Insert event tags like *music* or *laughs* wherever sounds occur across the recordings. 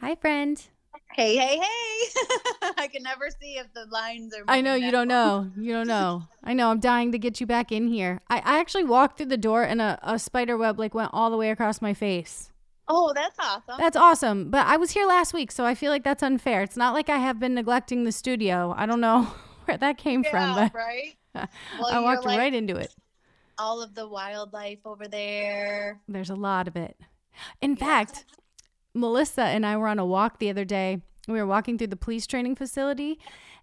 Hi, friend. Hey, hey, hey. *laughs* I can never see if the lines are. I know you don't know. You don't know. *laughs* I know. I'm dying to get you back in here. I, I actually walked through the door and a, a spider web like went all the way across my face. Oh, that's awesome. That's awesome. But I was here last week, so I feel like that's unfair. It's not like I have been neglecting the studio. I don't know *laughs* where that came yeah, from, but right? I walked like right into it. all of the wildlife over there. There's a lot of it. In fact, Melissa and I were on a walk the other day. We were walking through the police training facility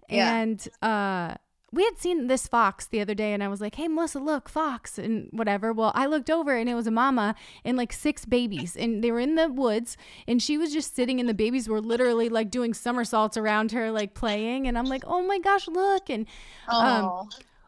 Yeah. and uh we had seen this fox the other day and I was like, "Hey Melissa, look, fox." And whatever. Well, I looked over and it was a mama and like six babies and they were in the woods and she was just sitting and the babies were literally like doing somersaults around her like playing and I'm like, "Oh my gosh, look." And Um,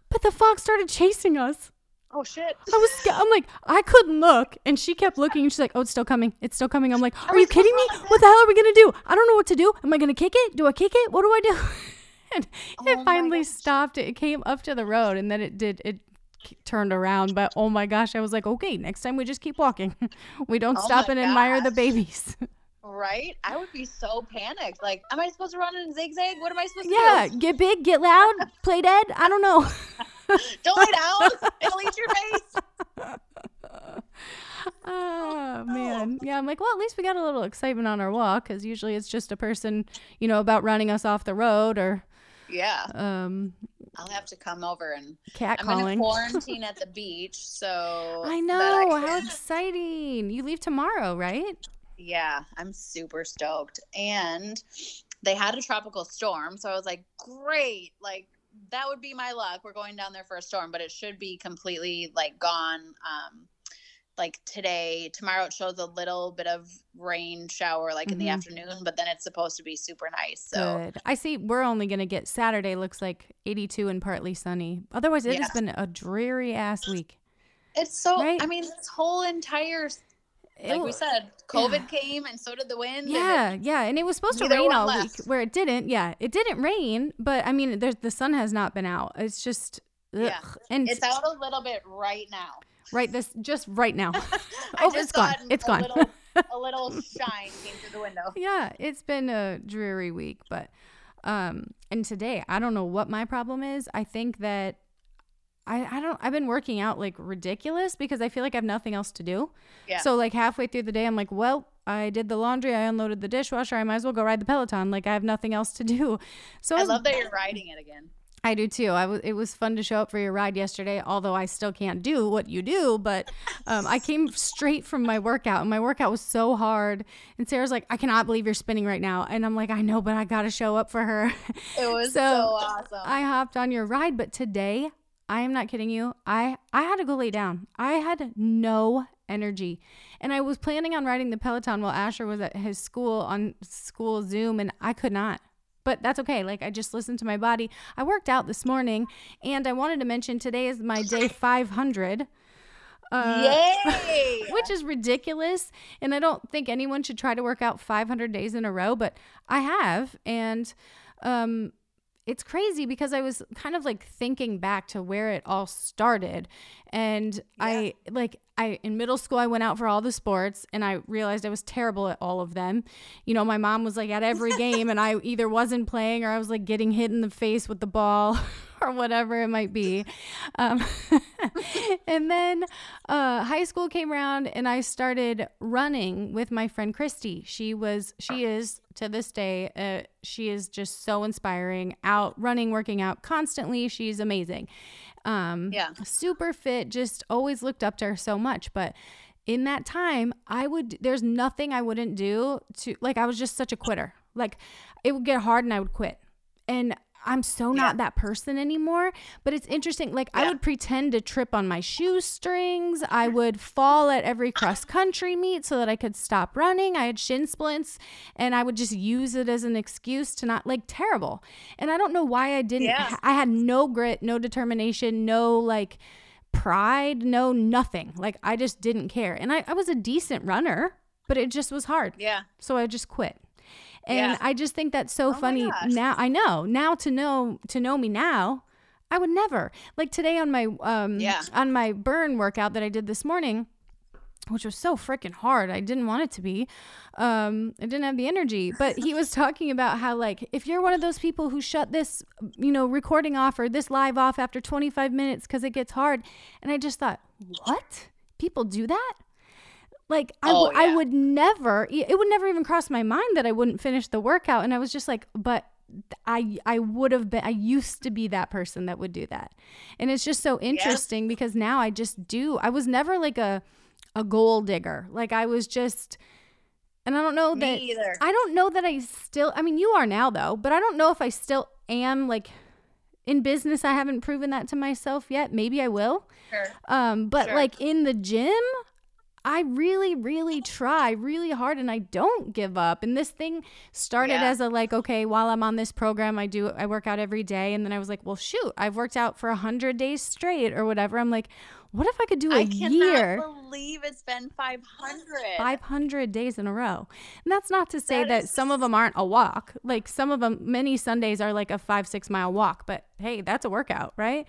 but the fox started chasing us. Oh shit. I was, sca- I'm like, I couldn't look, and she kept looking, and she's like, "Oh, it's still coming, it's still coming." I'm like, "Are you kidding me? What the hell are we gonna do? I don't know what to do. Am I gonna kick it? Do I kick it? What do I do?" *laughs* and Oh it finally stopped. It came up to the road, and then it did. It turned around, but oh my gosh, I was like, "Okay, next time we just keep walking. *laughs* we don't Oh stop and admire the babies." *laughs* Right? I would be so panicked. Like, am I supposed to run in zigzag? What am I supposed to do? yeah, get big, get loud, *laughs* play dead. I don't know. *laughs* Don't lay down. It'll eat your face. *laughs* Oh man, yeah. I'm like, well, at least we got a little excitement on our walk because usually it's just a person, you know, about running us off the road or Yeah. um, I'll have to come over and cat I'm calling. quarantine at the beach, so I know how can- exciting! You leave tomorrow, right? Yeah, I'm super stoked. And they had a tropical storm, so I was like, great. Like that would be my luck. We're going down there for a storm, but it should be completely like gone um like today. Tomorrow it shows a little bit of rain shower like in the Mhm. afternoon, but then it's supposed to be super nice. So Good. I see. We're only gonna get Saturday. Looks like 82 and partly sunny. Otherwise, it has been a dreary ass week. it's so Right. I mean this whole entire like we said, COVID came and so did the wind. it- Yeah, yeah, and it was supposed to rain all left. week, where it didn't. Yeah, it didn't rain, but I mean, there's the sun has not been out. It's just, ugh. Yeah. and it's out a little bit right now. right this just right now. *laughs* Oh, it's gone. it It's a gone. Little, *laughs* a little shine came through the window. yeah, it's been a dreary week, but um, and today I don't know what my problem is. I think that. I, I don't I've been working out like ridiculous because I feel like I have nothing else to do. Yeah. So like halfway through the day I'm like, well, I did the laundry, I unloaded the dishwasher, I might as well go ride the Peloton. Like I have nothing else to do. *laughs* So I was love that you're riding it again. I do too. I was. It was fun to show up for your ride yesterday. Although I still can't do what you do, but um, I came straight from my workout, and my workout was so hard. And Sarah's like, "I cannot believe you're spinning right now," and I'm like, "I know, but I got to show up for her." It was *laughs* so, So, awesome. I hopped on your ride, but today, I am not kidding you. I I had to go lay down. I had no energy, and I was planning on riding the Peloton while Asher was at his school on school Zoom, and I could not. But that's okay. Like I just listened to my body. I worked out this morning, and I wanted to mention today is my day 500. Uh, Yay! *laughs* which is ridiculous. And I don't think anyone should try to work out 500 days in a row, but I have. And um, it's crazy because I was kind of like thinking back to where it all started. And I like, I in middle school, I went out for all the sports and I realized I was terrible at all of them. You know, my mom was like at every *laughs* game and I either wasn't playing or I was like getting hit in the face with the ball *laughs* or whatever it might be. Um, *laughs* and then uh, high school came around and I started running with my friend Christy. She was, she is to this day, uh, she is just so inspiring. Out running, working out constantly. She's amazing. Um, Yeah. super fit. Just always looked up to her so much. But in that time, I would. There's nothing I wouldn't do to like. I was just such a quitter. Like it would get hard and I would quit. And I'm so not Yeah. that person anymore. But it's interesting. Like I would pretend to trip on my shoestrings. I would fall at every cross country meet so that I could stop running. I had shin splints and I would just use it as an excuse to not like terrible. And I don't know why I didn't. Yeah. I had no grit, no determination, no like pride, no nothing. Like I just didn't care. And I, I was a decent runner, but it just was hard. Yeah. So I just quit. And Yeah. I just think that's so my funny. Now I know. Now to know to know me now, I would never. Like today on my um Yeah. on my burn workout that I did this morning, which was so freaking hard. I didn't want it to be. Um, I didn't have the energy. But he was talking about how like if you're one of those people who shut this, you know, recording off or this live off after 25 minutes because it gets hard, and I just thought, what? People do that? Like I, Oh, w- I yeah. would never. It would never even cross my mind that I wouldn't finish the workout, and I was just like, but. I I would have been I used to be that person that would do that. And it's just so interesting because now I just do. I was never like a a goal digger. Like I was just and I don't know Me that either. I don't know that I still I mean you are now though, but I don't know if I still am like in business I haven't proven that to myself yet. Maybe I will. Sure. Um, but Sure. like in the gym, I really, really try really hard and I don't give up. And this thing started Yeah. as a like, okay, while I'm on this program, I do I work out every day. And then I was like, well, shoot, I've worked out for a hundred days straight or whatever. I'm like, what if I could do a I cannot year? believe it's been 500. 500 days in a row. And that's not to say That that, is- some of them aren't a walk. Like some of them, many Sundays are like a five, six mile walk, but hey, that's a workout, right?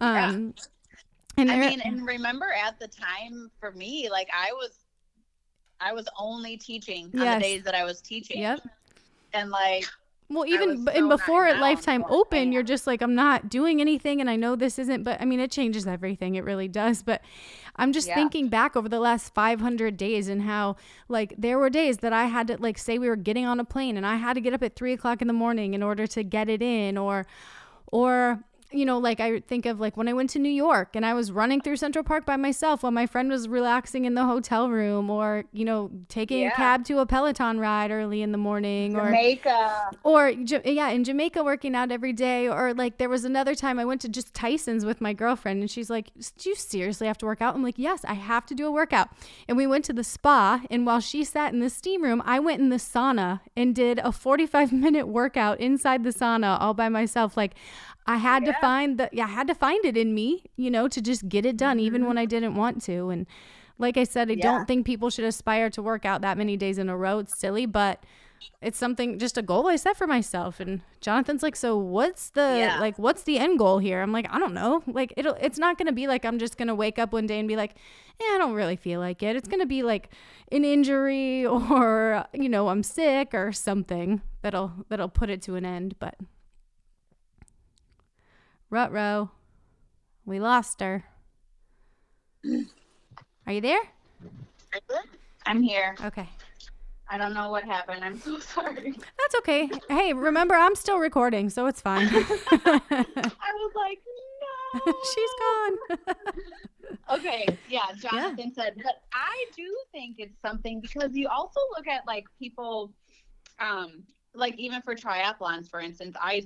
Yeah. Um, And I mean, and remember at the time for me, like I was, I was only teaching on the days that I was teaching. yep. And like, Well, even so and before at Lifetime Open, you're just like, I'm not doing anything, and I know this isn't. But I mean, it changes everything. It really does. But I'm just Yeah. thinking back over the last 500 days and how like there were days that I had to like say we were getting on a plane and I had to get up at three o'clock in the morning in order to get it in, or or you know, like I think of like when I went to New York and I was running through Central Park by myself while my friend was relaxing in the hotel room, or you know, taking a cab to a Peloton ride early in the morning, or Jamaica. or yeah in jamaica working out every day or like there was another time i went to just tyson's with my girlfriend and she's like do you seriously have to work out? I'm like yes i have to do a workout. And we went to the spa and while she sat in the steam room i went in the sauna and did a 45 *laughs* minute workout inside the sauna all by myself like i had to find the yeah i had to find it in me you know to just get it done even when mm-hmm. i didn't want to and like i said i Yeah. don't think people should aspire to work out that many days in a row it's silly but it's something just a goal I set for myself. And Jonathan's like, so what's the Yeah. like what's the end goal here? I'm like, I don't know. Like it'll it's not gonna be like I'm just gonna wake up one day and be like, yeah, I don't really feel like it. It's gonna be like an injury *laughs* or you know, I'm sick or something that'll that'll put it to an end. But Rutro, we lost her. Are you there? I'm here. Okay. I don't know what happened. I'm so *laughs* sorry. That's okay. Hey, remember I'm still recording, so it's fine. *laughs* *laughs* I was like, no. She's gone. Okay, yeah, Jonathan said, but I do think it's something because you also look at like people, um, like even for triathlons, for instance, I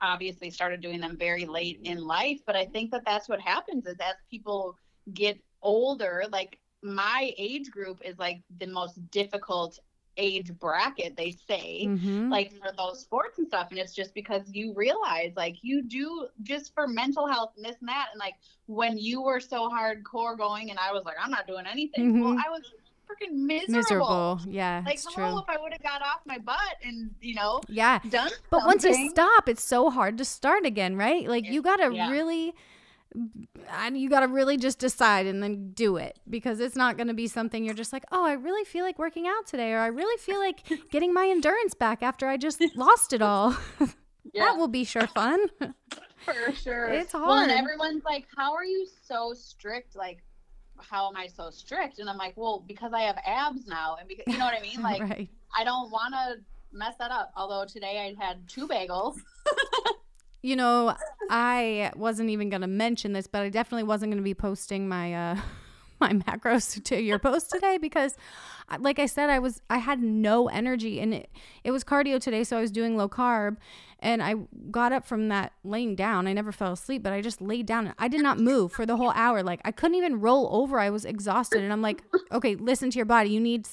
obviously started doing them very late in life, but I think that that's what happens is as people get older, like my age group is like the most difficult age bracket, they say Mhm. like for those sports and stuff and it's just because you realize like you do just for mental health and this and that and like when you were so hardcore going and i was like i'm not doing anything well Mhm. i was freaking miserable, miserable. Yeah, like it's hello true. if i would have got off my butt and you know Yeah. done But once you stop, it's so hard to start again, right? Like you got to Yeah. really and you got to really just decide and then do it because it's not going to be something you're just like, "Oh, I really feel like working out today," or "I really feel like getting my endurance back after I just *laughs* lost it all." *laughs* Yeah. that will be sure fun. *laughs* for sure It's well and hard. everyone's like how are you so strict like how am i so strict and i'm like well because i have abs now and because you know what i mean *laughs* like right. I don't want to mess that up. Although today I had two bagels. *laughs* You know, I wasn't even going to mention this, but I definitely wasn't going to be posting my uh *laughs* *laughs* my macros to your post today because like I said I was I had no energy and it it was cardio today so I was doing low carb and I got up from that laying down. I never fell asleep but I just laid down I did not move for the whole hour. Like I couldn't even roll over. I was exhausted and I'm like okay listen to your body. You need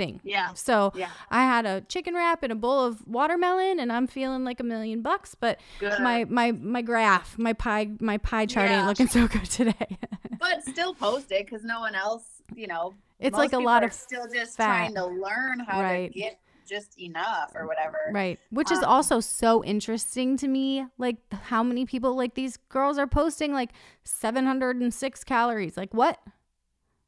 something Yeah. so Yeah. I had a chicken wrap and a bowl of watermelon and I'm feeling like a million bucks but Good. my my my graph my pie my pie chart Yeah. ain't looking so good today *laughs* but still post it because no one else, you know. It's like a lot of still just fat. trying to learn how Right. to get just enough or whatever. Right. Which is Um, also so interesting to me. Like how many people like these girls are posting like 706 calories. Like what?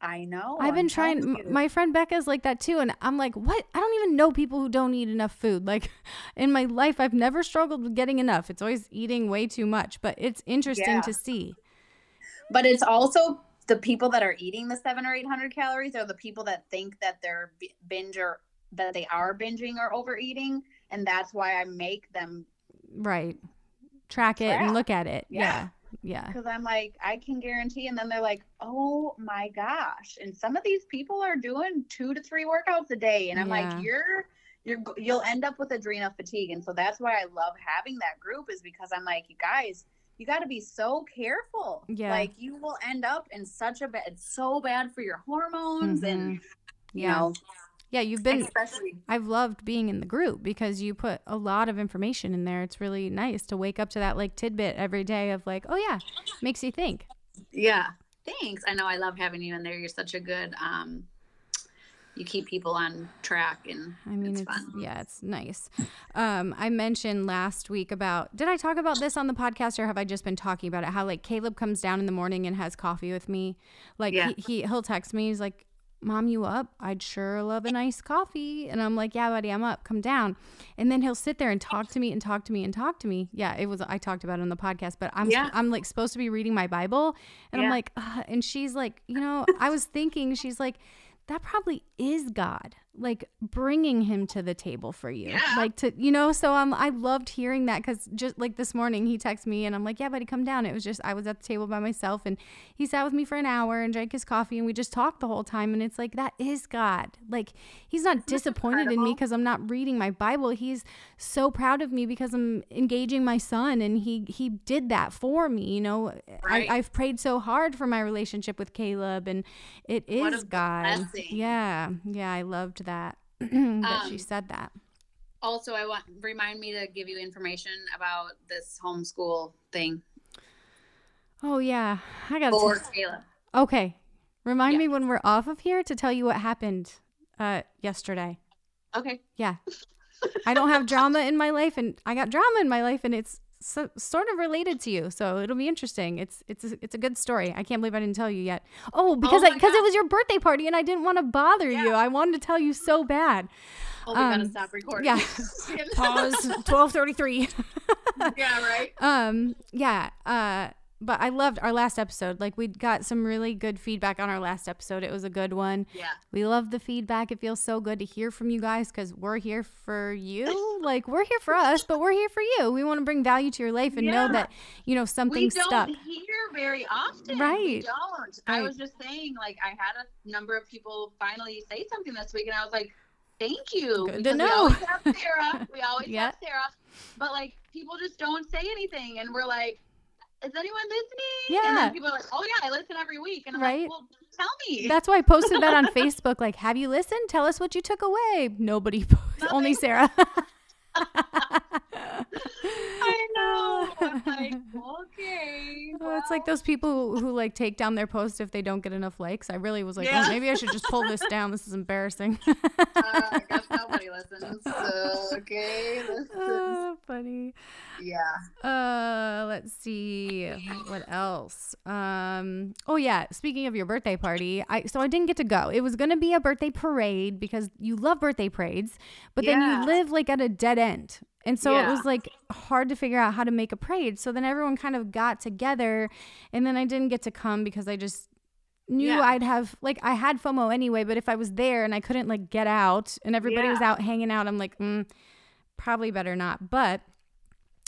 I know. I've been I'm trying m- my friend Becca's like that too and I'm like, "What? I don't even know people who don't eat enough food." *laughs* Like in my life I've never struggled with getting enough. It's always eating way too much, but it's interesting Yeah. to see. But it's also the people that are eating the seven or eight hundred calories are the people that think that they're bi- binge or that they are binging or overeating, and that's why I make them Right. Track it and look at it. Yeah. Yeah. Yeah. because I'm like I can guarantee, and then they're like, oh my gosh, and some of these people are doing two to three workouts a day, and I'm Yeah. like, you're you're you'll end up with adrenal fatigue, and so that's why I love having that group is because I'm like, you guys. You got to be so careful. Yeah. Like you will end up in such a bad, it's so bad for your hormones and Mhm. you Yeah. know, Yeah, you've been especially I've loved being in the group because you put a lot of information in there. It's really nice to wake up to that like tidbit every day of like, oh yeah, makes you think. yeah. Thanks. I know I love having you in there. You're such a good um you keep people on track and I mean, it's, it's, fun. yeah, it's nice. Um, I mentioned last week about did I talk about this on the podcast or have I just been talking about it? How like Caleb comes down in the morning and has coffee with me. Like Yeah. he, he he'll text me. He's like, "Mom, you up? I'd sure love a nice coffee." And I'm like, "Yeah, buddy, I'm up. Come down." And then he'll sit there and talk to me and talk to me and talk to me. Yeah, it was I talked about it on the podcast, but I'm Yeah. I'm like supposed to be reading my Bible, and I'm like, Ugh. and she's like, you know, I was thinking, she's like that probably is God, like bringing him to the table for you. Yeah. Like to, you know, so um, I loved hearing that because just like this morning he texted me and I'm like, yeah, buddy, come down. It was just, I was at the table by myself and he sat with me for an hour and drank his coffee and we just talked the whole time. And it's like, that is God. Like he's not disappointed in me because I'm not reading my Bible. He's so proud of me because I'm engaging my son and he, he did that for me. You know, Right. I, I've prayed so hard for my relationship with Caleb and it is God. blessing. Yeah. Yeah. I loved that. *clears throat* that she Um, said that. Also, I want remind me to give you information about this homeschool thing Oh yeah. I got for to Caleb. Okay. Remind Yeah. me when we're off of here to tell you what happened uh yesterday. Okay. Yeah. I don't have drama in my life and I got drama in my life and it's so, sort of related to you. So it'll be interesting. It's it's a, it's a good story. I can't believe I didn't tell you yet. Oh, because I my because it was your birthday party and I didn't want to bother you. I wanted to tell you so bad. Oh, we gotta Um, stop recording. yeah. *laughs* Pause *laughs* 1233. yeah. Right. *laughs* um yeah uh but i loved our last episode like we got some really good feedback on our last episode it was a good one Yeah. we love the feedback it feels so good to hear from you guys because we're here for you *laughs* like we're here for us but we're here for you we want to bring value to your life and know that you know something. we don't stuck hear very often. Right. We don't. I was just saying, like, I had a number of people finally say something this week, and I was like, "Thank you." Good to know. We always have Sarah. We *laughs* always Yeah. have Sarah, but like people just don't say anything, and we're like. Is anyone listening? Yeah. people are like, "Oh yeah, I listen every week." And I'm Right. like, "Well, tell me." that's why i posted that on *laughs* facebook like have you listened tell us what you took away nobody *laughs* only sarah *laughs* I know. I'm like, *laughs* okay. Oh, it's like those people who, like take down their post if they don't get enough likes. I really was like, Yeah. oh, maybe I should just pull this down. This is embarrassing. Uh, I guess nobody *laughs* listens. So, okay. Listen. oh, funny. Yeah. Uh, let's see what else. Um, oh yeah. Speaking of your birthday party, I so I didn't get to go. It was gonna be a birthday parade because you love birthday parades, but then you live like at a dead end. And so it was like hard to figure out how to make a parade. So then everyone kind of got together, and then I didn't get to come because I just knew Yeah. I'd have like I had FOMO anyway. But if I was there and I couldn't like get out and everybody was out hanging out, I'm like, mm, probably better not. But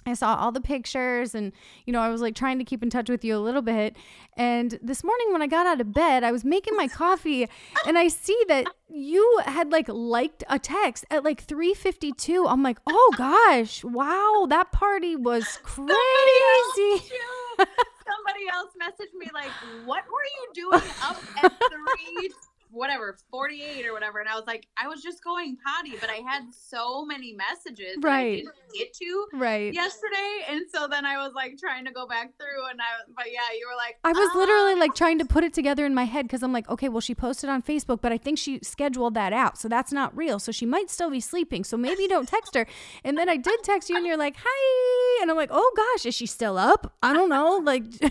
I saw all the pictures and, you know, I was like trying to keep in touch with you a little bit. And this morning when I got out of bed, I was making my coffee and I see that you had like liked a text at like 352. I'm like, oh gosh, wow, that party was crazy. Somebody else messaged me like, "What were you doing up at *laughs* three whatever 48 or whatever and i was like i was just going potty but i had so many messages that I Right. didn't get to Right. yesterday and so then i was like trying to go back through and i but yeah you were like I was "Ah." literally like trying to put it together in my head because I'm like, okay, well, she posted on Facebook, but I think she scheduled that out. So that's not real. So she might still be sleeping. So maybe don't text her. And then I did text you and you're like, hi. And I'm like, oh gosh, is she still up? I don't know. Like, *laughs* did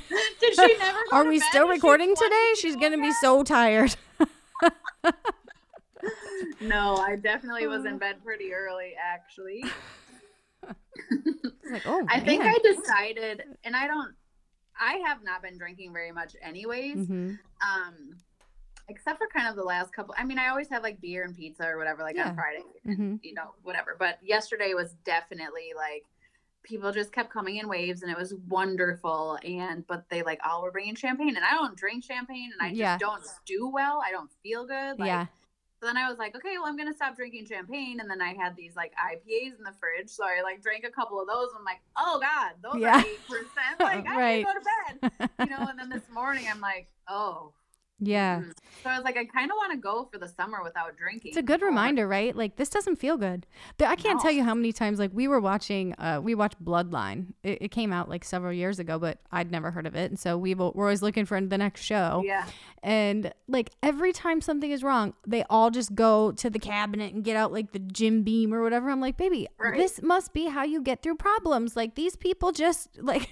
she never *laughs* are we still recording today? She's going to be so tired. No i definitely was in bed pretty early actually like, oh, i think i decided and i don't i have not been drinking very much anyways Mhm. um except for kind of the last couple i mean i always have like beer and pizza or whatever like Yeah. on friday Mhm. you know whatever but yesterday was definitely like people just kept coming in waves and it was wonderful and but they like all were bringing champagne and i don't drink champagne and i just Yeah. don't do well i don't feel good like, yeah. so then I was like, okay, well, I'm gonna stop drinking champagne. And then I had these like IPAs in the fridge, so I like drank a couple of those. I'm like, oh god, those Yeah. are eight percent. Like *laughs* I Right. can go to bed, you know. And then this *laughs* morning, I'm like, oh. Yeah. mm. So I was like, I kind of want to go for the summer without drinking. It's a good reminder, right? Like this doesn't feel good. There- I can't tell you how many times like we were watching uh we watched Bloodline. It, it came out like several years ago, but I'd never heard of it. And so we we're always looking for the next show. Yeah. And like every time something is wrong, they all just go to the cabinet and get out like the Jim Beam or whatever. I'm like, baby, Right. this must be how you get through problems. Like these people just *laughs* like,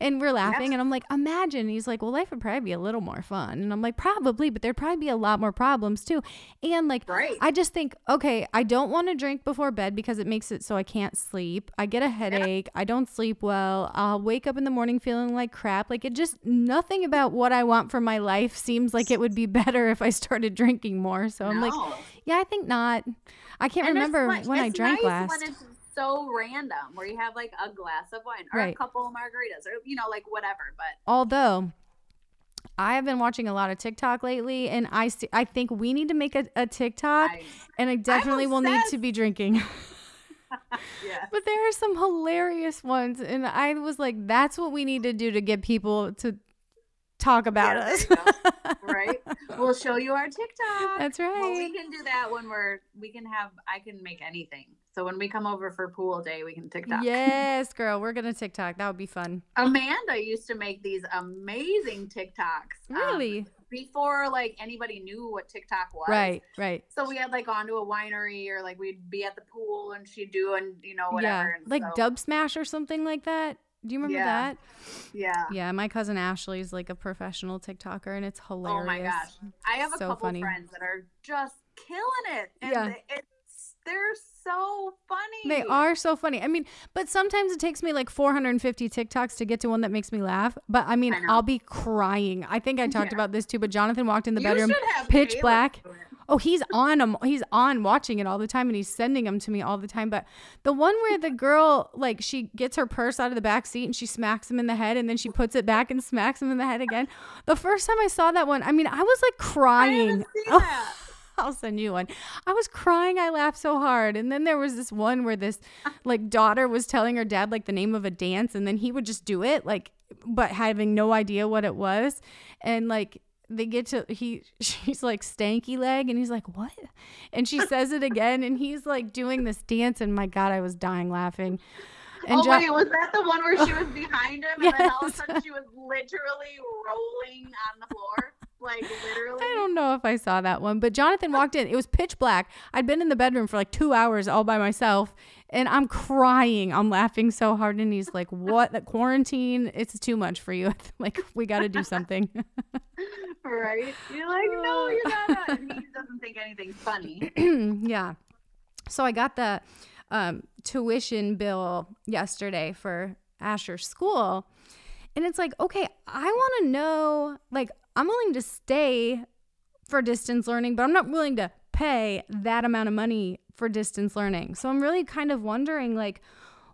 and we're laughing. And I'm like, imagine. And he's like, well, life would probably be a little more fun. And I'm like, probably, but there'd probably be a lot more problems too. And like, Right. I just think, okay, I don't want to drink before bed because it makes it so I can't sleep. I get a headache. I don't sleep well. I'll wake up in the morning feeling like crap. Like it just, nothing about what I want for my life seems like it would be *laughs* better if I started drinking more. So I'm like, yeah, I think not. I can't And remember like- when I drank nice last. When it's so random, where you have like a glass of wine or a couple of margaritas or you know like whatever. But Although I have been watching a lot of TikTok lately, and I see, I think we need to make a, a TikTok, I, and I definitely will need to be drinking. yeah. *laughs* *laughs* But there are some hilarious ones, and I was like, "That's what we need to do to get people to talk about Yeah, us." right? *laughs* We'll show you our TikTok. That's Well, we can do that when we're we can have I can make anything. So when we come over for pool day, we can TikTok. Yes, girl, we're gonna TikTok. That would be fun. Amanda used to make these amazing TikToks. um, Really? before like anybody knew what TikTok was. Right, right. So we had like gone to a winery or like we'd be at the pool and she'd do and you know yeah, whatever. and like so- Dub Smash or something like that. Do you remember Yeah. that? Yeah. Yeah, my cousin Ashley is like a professional TikToker, and it's hilarious. Oh my gosh. I have a So couple funny. friends that are just killing it. And Yeah. it's they're so funny. They are so funny. I mean, but sometimes it takes me like 450 TikToks to get to one that makes me laugh. But I mean, I I'll be crying. I think I talked Yeah. about this too. But Jonathan walked in the You bedroom, pitch Caleb black. Oh, he's on them. He's on watching it all the time, and he's sending them to me all the time. But the one where the girl like she gets her purse out of the back seat and she smacks him in the head, and then she puts it back and smacks him in the head again. The first time I saw that one, I mean, I was like crying. seen *laughs* Oh. *laughs* I'll send you one. I was crying. I laughed so hard. And then there was this one where this like daughter was telling her dad like the name of a dance and then he would just do it like but having no idea what it was. And like they get to he *laughs* she's like stanky leg and he's like what? And she *laughs* says it again and he's like doing this dance and my god i was dying laughing. And oh Jo- wait, was that the one where she was *laughs* behind him and then all of a sudden she was literally rolling on the floor? Like *laughs* literally. I don't know if I saw that one, but Jonathan walked in. It was pitch black. I'd been in the bedroom for like two hours all by myself, and I'm crying. I'm laughing so hard, and he's like, "What? The quarantine? It's too much for you. *laughs* like, we got to do something." *laughs* Right? You're like, no, you gotta. And he doesn't think anything's funny. *clears throat* yeah. So I got the um, tuition bill yesterday for Asher's school, and it's like, okay, I want to know. Like, I'm willing to stay for distance learning, but I'm not willing to pay that amount of money for distance learning. So I'm really kind of wondering, like,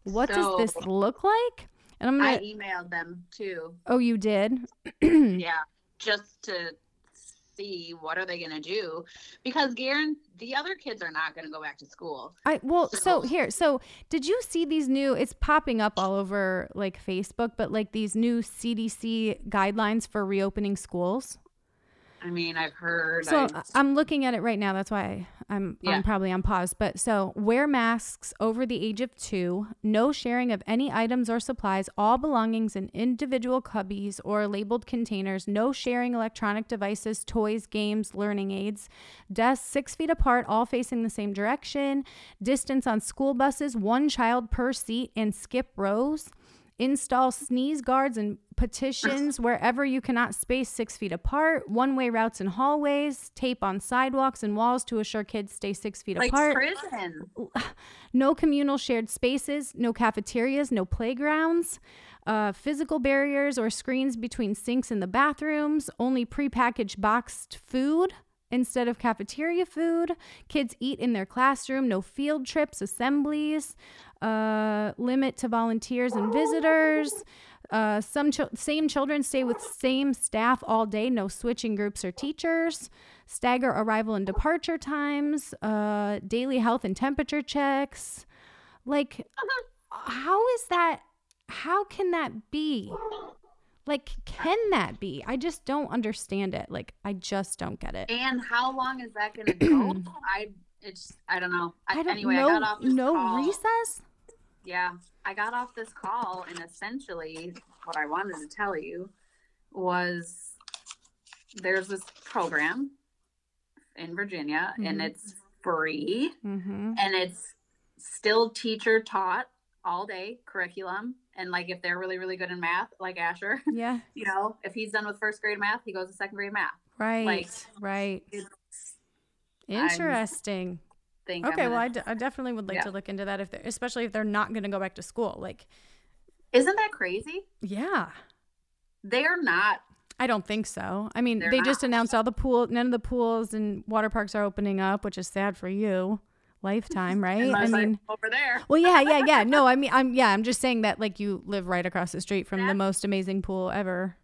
what So- does this look like? And I'm gonna. emailed them too. oh, you did. *clears throat* Yeah, just to see what are they going to do because Garen, the other kids are not going to go back to school. I well, so So- here, so did you see these new? It's popping up all over like Facebook, but like these new CDC guidelines for reopening schools. I mean, I've heard. So I, uh, I'm looking at it right now. That's why I'm Yeah. I'm probably on pause. But so wear masks over the age of two. No sharing of any items or supplies. All belongings in individual cubbies or labeled containers. No sharing electronic devices, toys, games, learning aids. Desks six feet apart, all facing the same direction. Distance on school buses, one child per seat, and skip rows. Install sneeze guards and petitions wherever you cannot space six feet apart. One way routes in hallways. Tape on sidewalks and walls to assure kids stay six feet like apart. prison. *sighs* No communal shared spaces. No cafeterias. No playgrounds. Uh, physical barriers or screens between sinks in the bathrooms. Only prepackaged boxed food instead of cafeteria food. Kids eat in their classroom. No field trips, assemblies. Uh, limit to volunteers and visitors. Uh, some chil- same children stay with same staff all day. No switching groups or teachers. Stagger arrival and departure times. Uh, daily health and temperature checks. Like, how is that? How can that be? Like, can that be? I just don't understand it. Like, I just don't get it. And how long is that going to go? *clears throat* I it's I don't know. I, I don't anyway, know. I got off this no call. recess. Yeah, I got off this call, and essentially, what I wanted to tell you was there's this program in Virginia, and Mhm. it's free, Mm-hmm. and it's still teacher taught all day curriculum. And like, if they're really, really good in math, like Asher, *laughs* Yeah. you know, if he's done with first grade math, he goes to second grade math. Right. Like, right. Interesting. think Okay. Well, I, gonna- d- I definitely would like Yeah. to look into that if they're, especially if they're not going to go back to school. Like, isn't that crazy? yeah. They're not I don't think so. I mean, They're they just announced all the pool, none of the pools and water parks are opening up, which is sad for you. Lifetime, *laughs* right? I mean, over there. well, yeah, yeah, yeah. No, *laughs* I mean, I'm yeah, I'm just saying that like you live right across the street from the most amazing pool ever.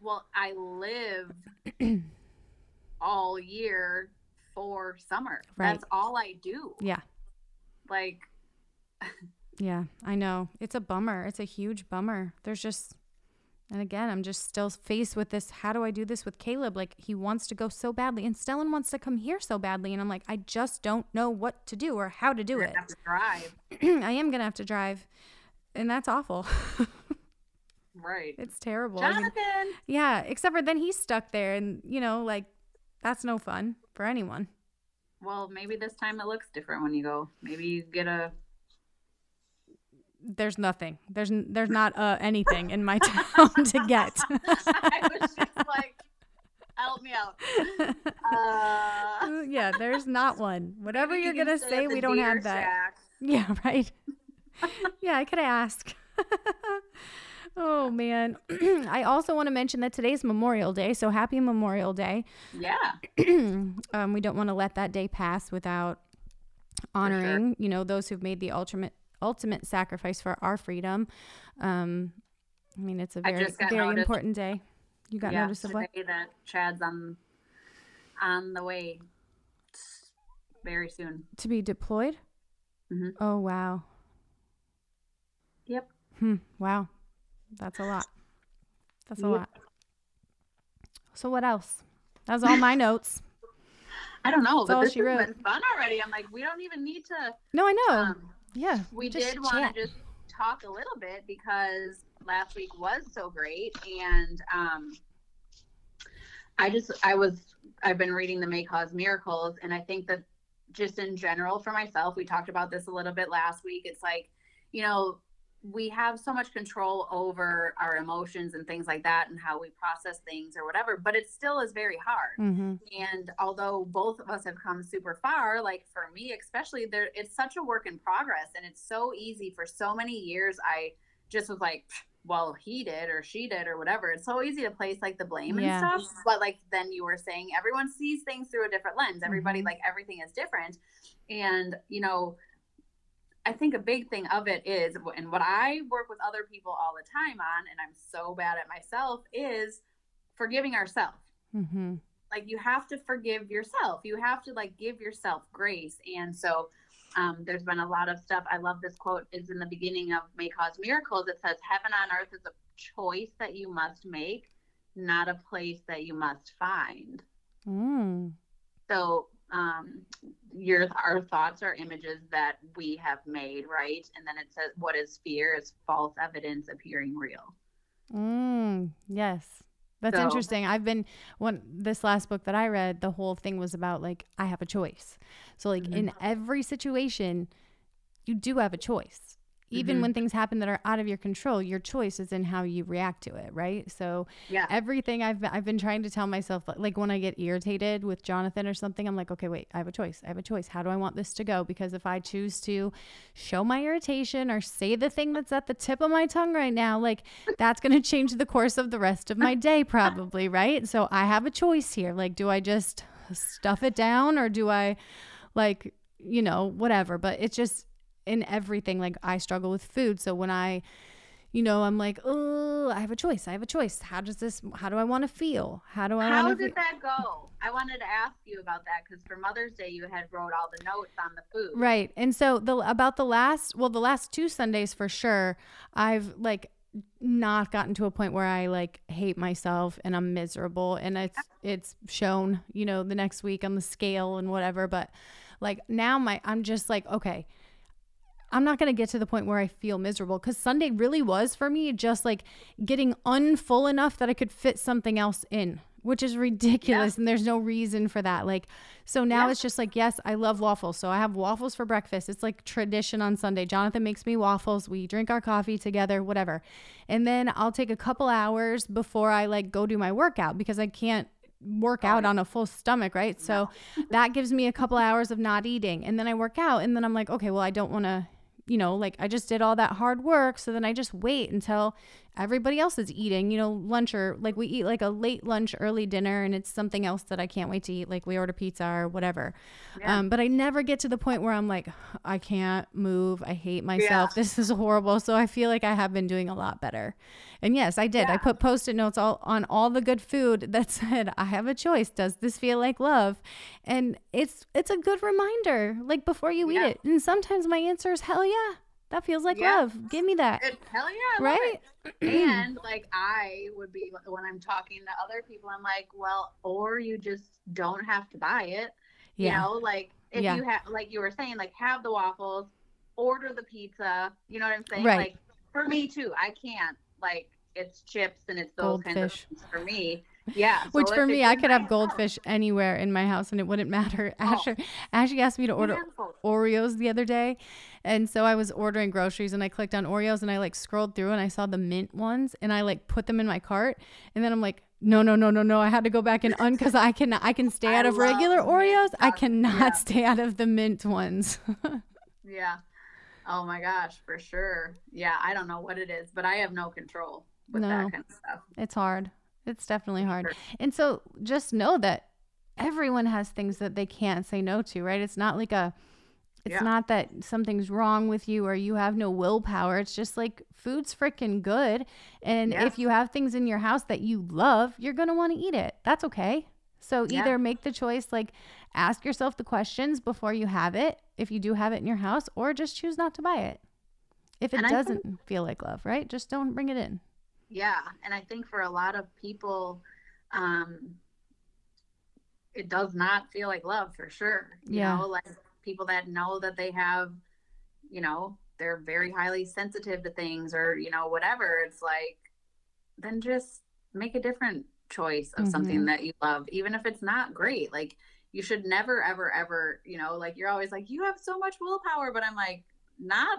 Well, I live *clears throat* all year for summer. Right. That's all I do. Yeah, Like, *laughs* yeah, I know. It's a bummer. It's a huge bummer. There's just, and again, I'm just still faced with this. How do I do this with Caleb? Like he wants to go so badly, and Stellan wants to come here so badly, and I'm like, I just don't know what to do or how to do you it. have to drive. *clears throat* I am gonna have to drive, and that's awful. *laughs* Right. it's terrible. I mean, Jonathan. yeah, except for then he's stuck there, and you know, like that's no fun for anyone. Well, maybe this time it looks different when you go. Maybe you get a. There's nothing. There's there's not uh, anything in my *laughs* town to get. *laughs* I was just like, help me out. Uh, yeah, there's not one. Whatever you're gonna say, we don't have that. shack. *laughs* Yeah, right. yeah, I could ask. oh man. *clears throat* I also want to mention that today's Memorial Day, so happy Memorial Day. Yeah. *clears throat* um, we don't want to let that day pass without honoring, you know, those who've made the ultimate ultimate sacrifice for our freedom. Um, I mean, it's a very very important day. You got yeah. notice of what? That Chad's on on the way very soon. To be deployed? Mhm. Oh wow. Yep. Hmm. Wow. That's a lot. That's a Yep. lot. So what else? That was all my notes. *laughs* I don't know, That's but all this she has wrote. been fun already. I'm like, we don't even need to. No, I know. Um, yeah. we did want to just talk a little bit because last week was so great, and um, I just I was I've been reading the May Cause Miracles, and I think that just in general for myself, we talked about this a little bit last week. It's like, you know, we have so much control over our emotions and things like that, and how we process things or whatever, but it still is very hard. Mhm. And although both of us have come super far, like for me especially, there it's such a work in progress, and it's so easy for so many years. I just was like, well, he did or she did or whatever. It's so easy to place like the blame Yeah. and stuff. But like then you were saying, everyone sees things through a different lens. Everybody Mhm. like everything is different, and you know. I think a big thing of it is, and what I work with other people all the time on, and I'm so bad at myself, is forgiving ourselves. Mm-hmm. Like you have to forgive yourself. You have to like give yourself grace. And so um, there's been a lot of stuff. I love this quote. Is in the beginning of May Cause Miracles. It says, "Heaven on earth is a choice that you must make, not a place that you must find." Mm. So um, your our thoughts are images that we have made, right? And then it says, "What is fear? Is false evidence appearing real." Mm. Yes. That's So- interesting. I've been one this last book that I read, the whole thing was about like I have a choice. So like Mhm. in every situation, you do have a choice. Even Mhm. when things happen that are out of your control, your choice is in how you react to it, right? So Yeah. everything I've been, I've been trying to tell myself like when I get irritated with Jonathan or something, I'm like, okay, wait, I have a choice. I have a choice. How do I want this to go? Because if I choose to show my irritation or say the thing that's at the tip of my tongue right now, like that's going *laughs* to change the course of the rest of my *laughs* day probably, right? So I have a choice here. Like do I just stuff it down or do I like, you know, whatever, but it's just in everything like I struggle with food. So when I you know, I'm like, oh, I have a choice. I have a choice. How does this? How do I want to feel? How do I How did that go? I wanted to ask you about that because for Mother's Day you had wrote all the notes on the food. Right. And so the about the last, well, the last two Sundays for sure, I've like not gotten to a point where I like hate myself and I'm miserable and it's it's shown, you know, the next week on the scale and whatever, but like now my I'm just like, okay, I'm not going to get to the point where I feel miserable cuz Sunday really was for me just like getting unfull enough that I could fit something else in, which is ridiculous and there's no reason for that. Like so now Yeah. it's just like yes, I love waffles. So I have waffles for breakfast. It's like tradition on Sunday. Jonathan makes me waffles. We drink our coffee together, whatever. And then I'll take a couple hours before I like go do my workout because I can't work out on a full stomach, right? So that gives me a couple hours of not eating. And then I work out and then I'm like, okay, well, I don't want to you know, like I just did all that hard work. So then I just wait until everybody else is eating, you know, lunch or like we eat like a late lunch, early dinner, and it's something else that I can't wait to eat. Like we order pizza or whatever. Yeah. Um, but I never get to the point where I'm like, I can't move. I hate myself. Yeah. *laughs* This is horrible. So I feel like I have been doing a lot better. And yes, I did. I put post it notes all on all the good food *laughs* that said, I have a choice. Does this feel like love? And it's it's a good reminder, like before you eat it. And sometimes my answer is hell yeah. That feels like Yeah. love. Give me that. Hell yeah, I right? *clears throat* and like I would be when I'm talking to other people, I'm like, well, or you just don't have to buy it. You Yeah. know, like if Yeah. you have, like you were saying, like have the waffles, order the pizza. You know what I'm saying? Right. Like for me too, I can't like it's chips and it's those kinds of Goldfish. things for me. Yeah. so Which for me, I could have goldfish anywhere in my house and it wouldn't matter. *laughs* Oh. Asher, Ashley asked me to order handful. Oreos the other day. And so I was ordering groceries and I clicked on Oreos and I like scrolled through and I saw the mint ones and I like put them in my cart. And then I'm like, no, no, no, no, no. I had to go back and un because I can I can stay *laughs* I out of regular Oreos. I cannot Yeah. stay out of the mint ones. Yeah. Oh my gosh, for sure. Yeah, I don't know what it is, but I have no control No. kind of it's hard. It's definitely hard. And so just know that everyone has things that they can't say no to, right? It's not like a it's Yeah. not that something's wrong with you or you have no willpower. It's just like food's freaking good. And Yeah. if you have things in your house that you love, you're going to want to eat it. That's okay. So Yeah. either make the choice like ask yourself the questions before you have it if you do have it in your house or just choose not to buy it. If it And doesn't feel like love, right? Just don't bring it in. Yeah, and I think for a lot of people, um, it does not feel like love for sure. You Yeah. know, like people that know that they have, you know, they're very highly sensitive to things or, you know, whatever. It's like, then just make a different choice of something that you love, even if it's not great. Like, you should never, ever, ever, you know, like you're always like, you have so much willpower, but I'm like, not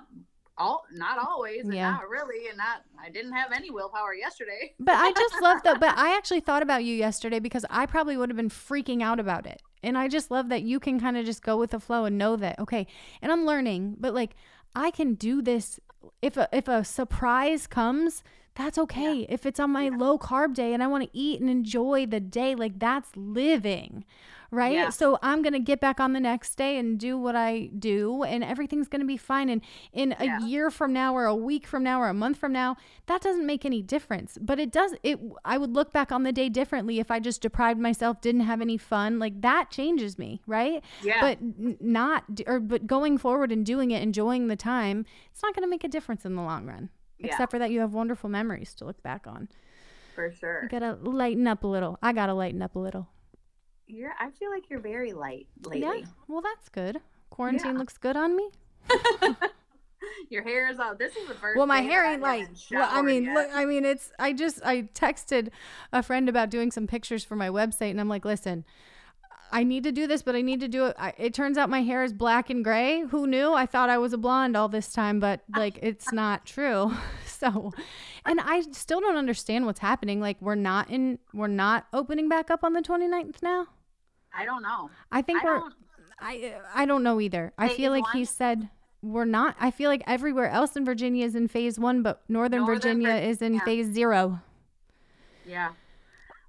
all, not always, and Yeah. not really, and not, I didn't have any willpower yesterday. But I just love that. But *laughs* I actually thought about you yesterday because I probably would have been freaking out about it. And I just love that you can kind of just go with the flow and know that, okay, and I'm learning, but like I can do this. If a, if a surprise comes, That's okay. If it's on my low carb day and I want to eat and enjoy the day, like that's living, right? Yeah. So I'm going to get back on the next day and do what I do and everything's going to be fine. And in a year from now or a week from now or a month from now, that doesn't make any difference. But it does, it, I would look back on the day differently if I just deprived myself, didn't have any fun. Like that changes me, right? Yeah. But not, or, but going forward and doing it, enjoying the time, it's not going to make a difference in the long run. Yeah. Except for that, you have wonderful memories to look back on. for sure. You gotta lighten up a little. I gotta lighten up a little. You're. I feel like you're very light lately. Yeah. Well, that's good. Quarantine Yeah. looks good on me. *laughs* *laughs* Your hair is all. This is the first. Well, my hair ain't light. Well, I mean, look, I mean, it's. I just I texted a friend about doing some pictures for my website, and I'm like, listen. I need to do this, but I need to do it. I, it turns out my hair is black and gray. Who knew? I thought I was a blonde all this time, but like it's not true. *laughs* *laughs* So, and I still don't understand what's happening. Like we're not in, we're not opening back up on the 29th now. I don't know. I think I we're. I I don't know either. I feel like he said we're not. I feel like everywhere else in Virginia is in phase one, but Northern, Northern Virginia Vir- is in yeah. phase zero. Yeah.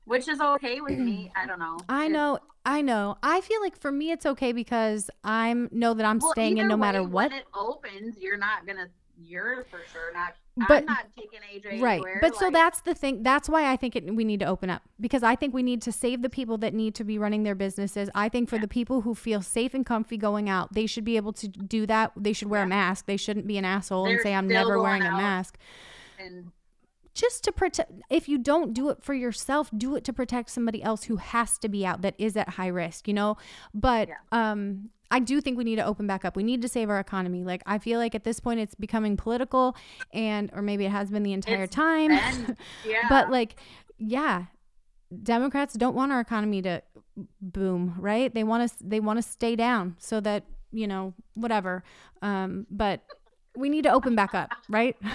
Which is okay with me. I don't know. I know. I know. I feel like for me it's okay because I'm know that I'm Well, staying in no matter what. When it opens, you're not gonna. You're for sure not. But- I'm not taking AJ Right. anywhere. But so that's the thing. That's why I think it, we need to open up because I think we need to save the people that need to be running their businesses. I think for the people who feel safe and comfy going out, they should be able to do that. They should wear a mask. They shouldn't be an asshole and They're say, I'm never wearing a mask. and just to protect if you don't do it for yourself do it to protect somebody else who has to be out that is at high risk you know but Yeah. um I do think we need to open back up. We need to save our economy. Like I feel like at this point it's becoming political and or maybe it has been the entire It's time. *laughs* yeah. but like yeah, Democrats don't want our economy to boom, right? They want us they want to stay down so that, you know, whatever. Um but we need to open back up, right? *laughs*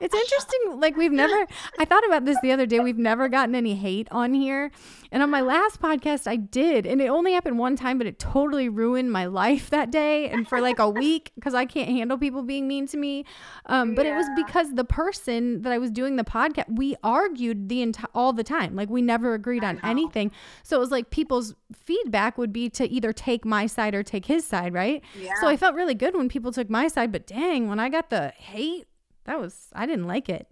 It's interesting. Like we've never. I thought about this the other day. We've never gotten any hate on here, and on my last podcast, I did, and it only happened one time, but it totally ruined my life that day and for like a week because I can't handle people being mean to me. Um, but it was because the person that I was doing the podcast, we argued the entire all the time. Like we never agreed on anything. So it was like people's feedback would be to either take my side or take his side, right? yeah. So I felt really good when people took my side, but dang, when I got the hate, that was I didn't like it.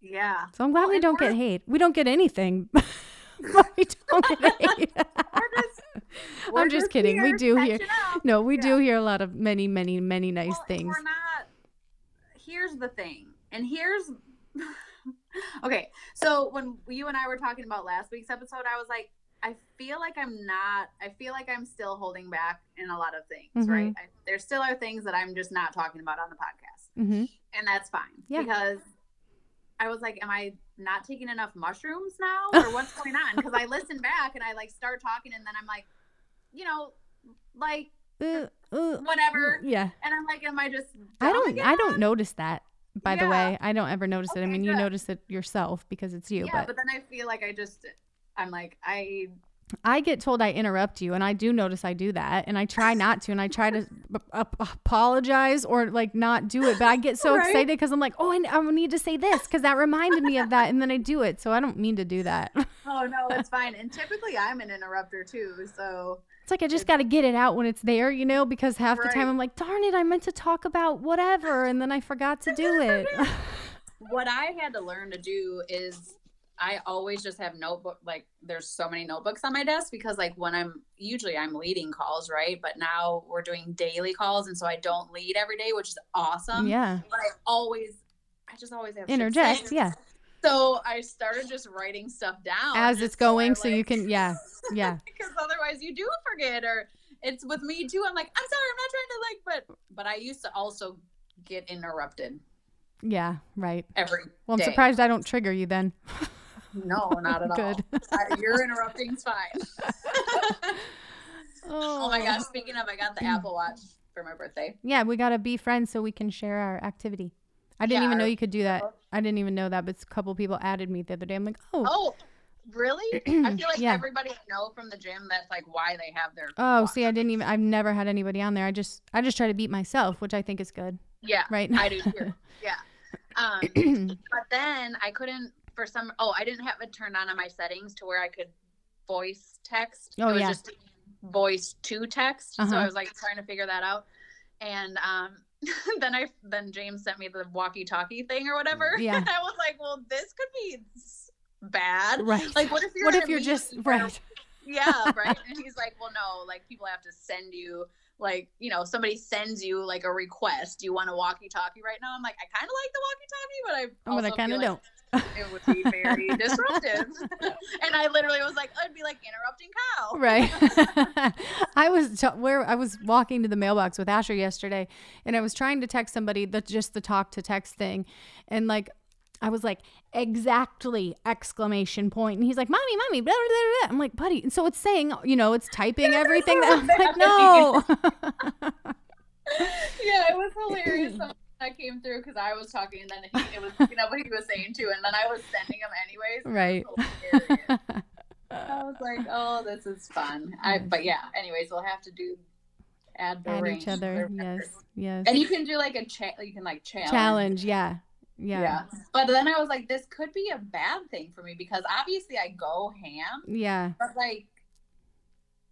yeah. So I'm glad Well, we don't get hate. We don't get anything. *laughs* we *laughs* don't get hate. We're just, *laughs* we're I'm just kidding. We do hear. No, we do hear a lot of many, many, many nice Well, things. We're not. Here's the thing, and here's. okay, so when you and I were talking about last week's episode, I was like, I feel like I'm not. I feel like I'm still holding back in a lot of things, Mhm. right? I, there still are things that I'm just not talking about on the podcast, hmm and that's fine Yeah. because. I was like, am I not taking enough mushrooms now? *laughs* Or what's going on? Because I listen back and I like start talking and then I'm like, you know, like Uh, uh, whatever. yeah. And I'm like, am I just I don't. again? I don't notice that. By the way, I don't ever notice it. I Okay, mean, you notice it yourself because it's you. yeah, but but then I feel like I just I'm like I I get told I interrupt you, and I do notice I do that, and I try not to, and I try to b- ap- apologize or like not do it, but I get so Right. excited because I'm like, oh, I, I need to say this because that reminded me of that, and then I do it, so I don't mean to do that. *laughs* oh no, it's fine. And typically I'm an interrupter too, so It's like I just got to get it out when it's there, you know, because half the time I'm like, darn it, I meant to talk about whatever, and then I forgot to do it. *laughs* what I had to learn to do is I always just have notebook like there's so many notebooks on my desk because like when I'm usually I'm leading calls, right? But now we're doing daily calls and so I don't lead every day, which is awesome. yeah, But I always I just always have interject, yeah, So I started just writing stuff down as it's going, so you can, yeah, *laughs* yeah, because otherwise you do forget or it's with me too i'm like i'm sorry i'm not trying to like but but i used to also get interrupted yeah, right. every Well, I'm day. surprised I don't trigger you then. *laughs* no not at *laughs* all Good. I- your interrupting's fine *laughs* oh my gosh speaking of i got the *clears throat* apple watch for my birthday Yeah, we gotta be friends so we can share our activity. I didn't Yeah, even know you could do that. I didn't even know that, but a couple people added me the other day. I'm like, oh, oh really *clears throat* i feel like Yeah. everybody I know from the gym that's like why they have their oh, watch. see, I didn't even. I've never had anybody on there. I just, I just try to beat myself, which I think is good, yeah right? i do too *laughs* yeah Um, *clears throat* but then I couldn't for some. Oh, I didn't have it turned on in my settings to where I could voice text. Oh, it was yeah. just voice to text. So Uh-huh. I was like trying to figure that out. And um, *laughs* then I then James sent me the walkie-talkie thing or whatever. Yeah. And *laughs* I was like, well, this could be bad. Right. Like, what if you're what if you're just right? yeah, right. And *laughs* he's like, well, no, like people have to send you like you know somebody sends you like a request. Do you want a walkie-talkie right now? I'm like, I kind of like the walkie-talkie, but I Oh, but I kind of feel don't. It would be very *laughs* disruptive. and I literally was like, I'd be like interrupting Kyle. Right. *laughs* *laughs* I was t- where I was walking to the mailbox with Asher yesterday, and I was trying to text somebody that just the talk to text thing, and like I was like exactly exclamation point, and he's like, "Mommy, mommy," blah, blah, blah. I'm like, "Buddy," and so it's saying, you know, it's typing everything. That I'm like, no. Yeah, it was hilarious. That came through because I was talking, and then he, it was *laughs* you know what he was saying too, and then I was sending him anyways. right. Was. *laughs* I was like, oh, this is fun. I, but yeah, anyways, we'll have to do add the At each other. Yes. Yes. And you can do like a cha- you can like challenge. Challenge. Yeah. Yeah. Yeah. But then I was like, this could be a bad thing for me because obviously I go ham, Yeah. but like,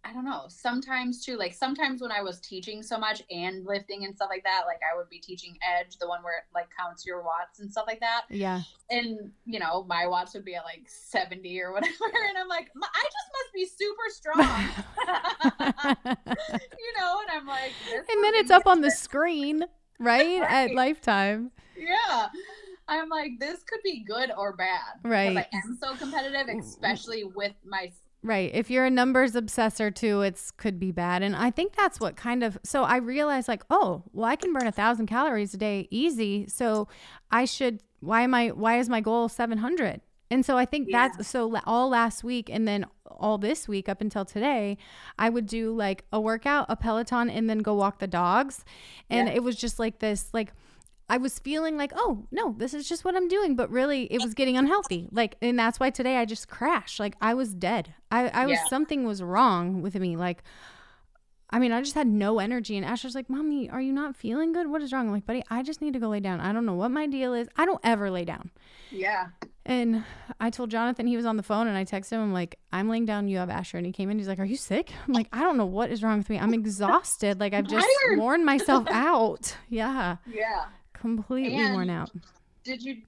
I don't know. Sometimes too, like sometimes when I was teaching so much and lifting and stuff like that, like I would be teaching Edge, the one where it like counts your watts and stuff like that. Yeah. And you know, my watts would be at like 70 or whatever. *laughs* And I'm like, "M- I just must be super strong. *laughs* *laughs* you know, and I'm like, and then it's up on the screen, right? At Lifetime. Yeah. I'm like, this could be good or bad. because Right. I am so competitive, especially with my. Right. If you're a numbers obsessor too, it's could be bad. And I think that's what kind of so I realized like, oh, well, I can burn a thousand calories a day easy. So I should why am I why is my goal seven hundred? And so I think Yeah. that's so all last week and then all this week up until today, I would do like a workout, a Peloton, and then go walk the dogs. And Yeah. it was just like this, like I was feeling like, oh no, this is just what I'm doing, but really it was getting unhealthy. Like, and that's why today I just crashed. Like I was dead. I, I was Yeah. something was wrong with me. Like, I mean, I just had no energy. And Asher's like, "Mommy, are you not feeling good? What is wrong?" I'm like, "Buddy, I just need to go lay down. I don't know what my deal is. I don't ever lay down." Yeah. And I told Jonathan he was on the phone, and I texted him. I'm like, "I'm laying down. You have Asher." And he came in. He's like, "Are you sick?" I'm like, "I don't know what is wrong with me. I'm *laughs* exhausted. Like I've just worn myself out. *laughs* Yeah, Yeah. Completely And- worn out. Did you